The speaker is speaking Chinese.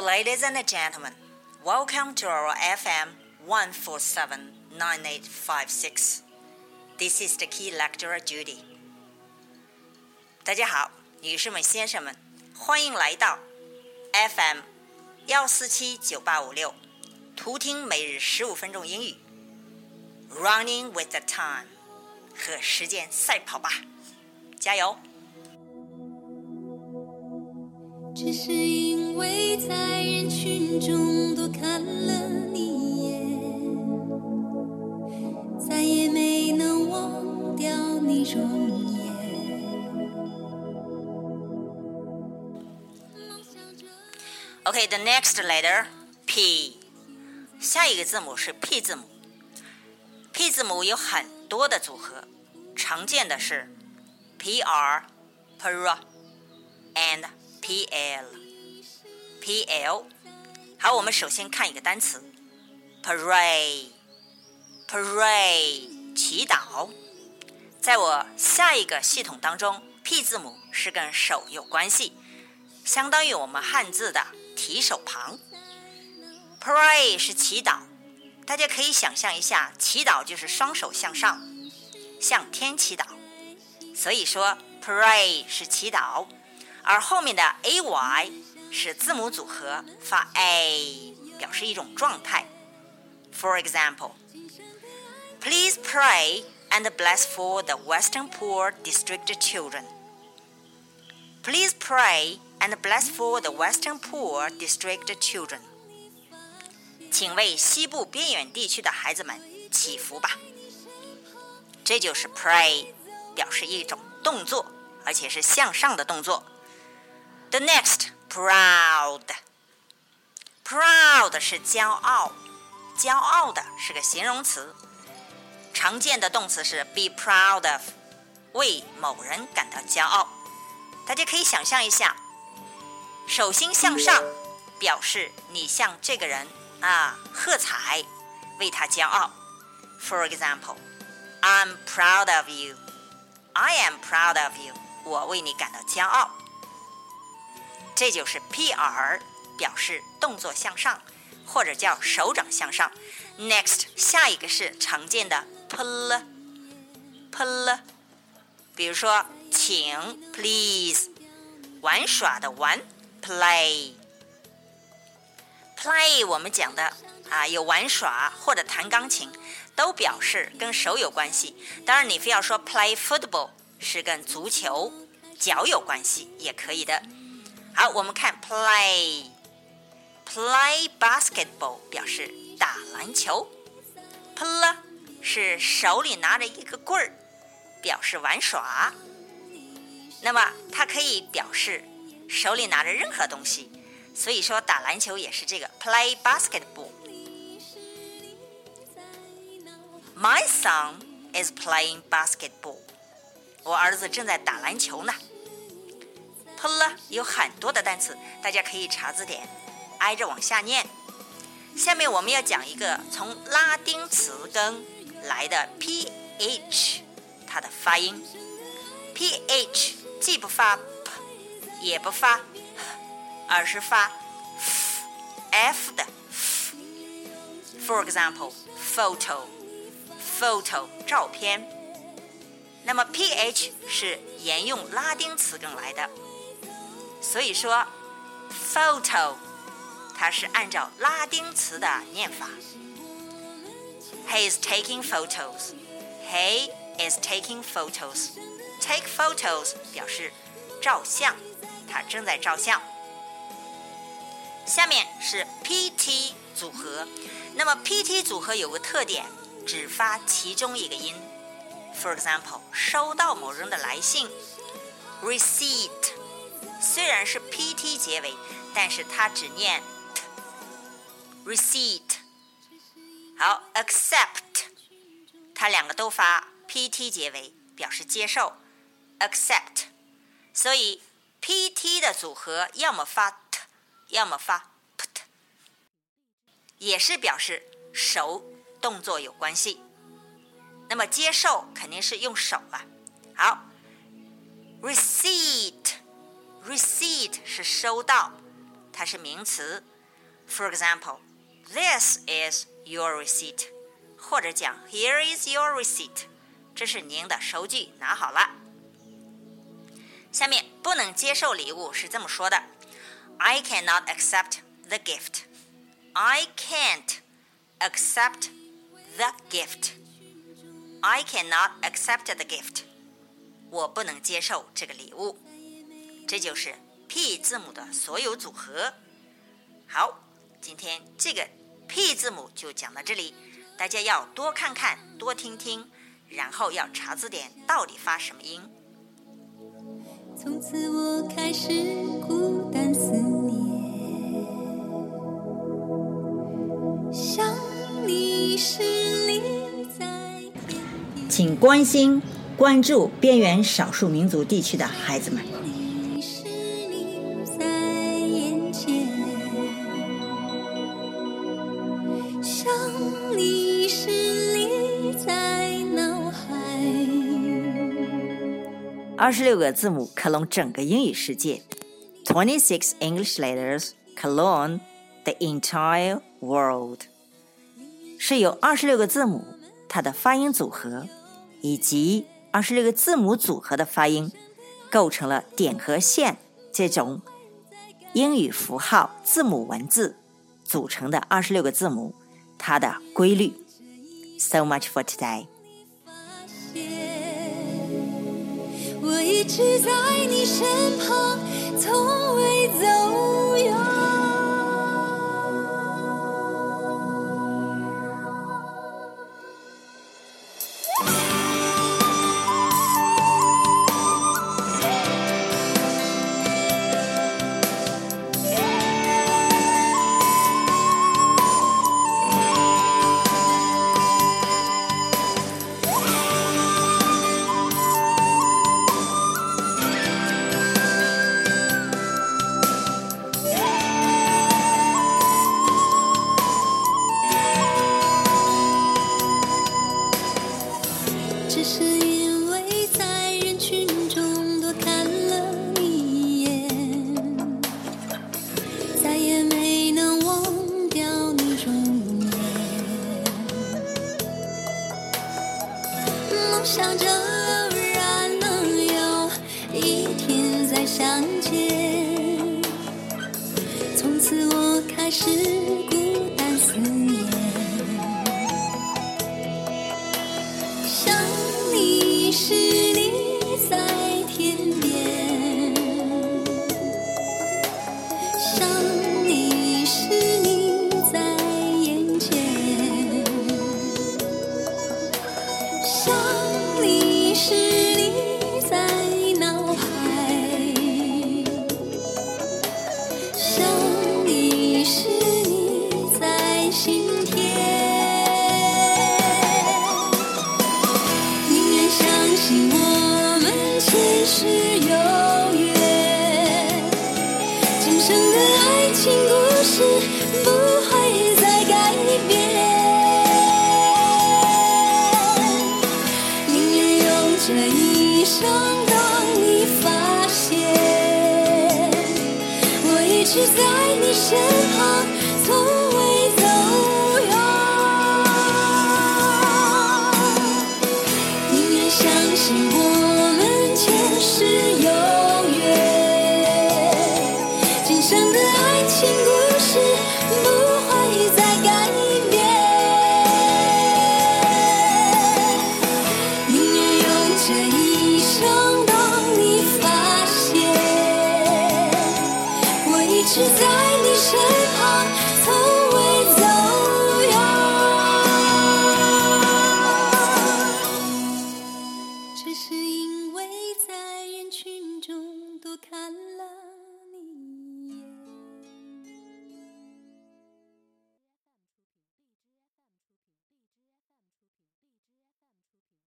ladies and gentlemen, welcome to our FM 1479856. This is the key lecturer Judy. 大家好，女士们、先生们，欢迎来到 FM 幺四七九八五六，图听每日十五分钟英语，Running with the time，和时间赛跑吧，加油！只是因 会在人群中多看了你一眼，再也没能忘掉你容颜。梦想着 Okay, the next letter P，下一个字母是 P 字母。P 字母有很多的组合，常见的是 PR、PR and PL、PL。好，我们首先看一个单词 pray、pray 祈祷。在我下一个系统当中，P 字母是跟手有关系，相当于我们汉字的提手旁。Pray 是祈祷，大家可以想象一下，祈祷就是双手向上，向天祈祷。所以说，pray 是祈祷，而后面的 ay 是字母组合，发 a 表示一种状态。For example, please pray and bless for the Western Poor District children. Please pray and bless for the Western Poor District children. 请为西部边远地区的孩子们祈福吧。这就是 pray，表示一种动作，而且是向上的动作。The next proud。proud 是骄傲，骄傲的是个形容词。常见的动词是 be proud of，为某人感到骄傲。大家可以想象一下，手心向上，表示你向这个人啊喝彩，为他骄傲。For example, I'm proud of you. I am proud of you. 我为你感到骄傲。 这就是 PR，表示动作向上，或者叫手掌向上。Next，下一个是常见的 pull pull，比如说请 please，玩耍的玩 play play，我们讲的啊有玩耍或者弹钢琴，都表示跟手有关系。当然，你非要说 play football 是跟足球脚有关系，也可以的。好，我们看 play play basketball 表示打篮球，pull 是手里拿着一个棍儿，表示玩耍。那么它可以表示手里拿着任何东西，所以说打篮球也是这个 play basketball。My son is playing basketball。我儿子正在打篮球呢。Pull 有很多的单词，大家可以查字典，挨着往下念。下面我们要讲一个从拉丁词根来的 ph，它的发音。ph 既不发 p，也不发而是发 f 的 f。For example, photo, photo 照片。那么 ph 是沿用拉丁词根来的。所以说，photo，它是按照拉丁词的念法。He is taking photos. He is taking photos. Take photos 表示照相，他正在照相。下面是 PT 组合，那么 PT 组合有个特点，只发其中一个音。For example，收到某人的来信，receipt。虽然是 pt 结尾，但是它只念 t。receipt。好，accept，它两个都发 pt 结尾，表示接受。accept，所以 pt 的组合要么发 t，要么发 pt，也是表示手动作有关系。那么接受肯定是用手啊。好，receipt。receipt 是收到，它 它是名词。For example, this is your receipt，或者讲 Here is your receipt，这是您的收据，拿好了。下面不能接受礼物是这么说的：I cannot accept the gift. I can't accept the gift. I cannot accept the gift. 我不能接受这个礼物。 这就是 P 字母的所有组合。好，今天这个 P 字母就讲到这里，大家要多看看，多听听，然后要查字典，到底发什么音。从此我开始孤单思念，想你时你在天边，请关心、关注边缘少数民族地区的孩子们。二十六个字母克隆整个英语世界，Twenty six English letters clone the entire world，是由二十六个字母它的发音组合以及二十六个字母组合的发音构成了点和线这种英语符号字母文字组成的二十六个字母，它的规律。So much for today. 一直在你身旁，从未走远。想着偶然能有一天再相见，从此我开始想你时你在脑海，想你时你在心田。宁愿相信我们前世我一直在你身旁，从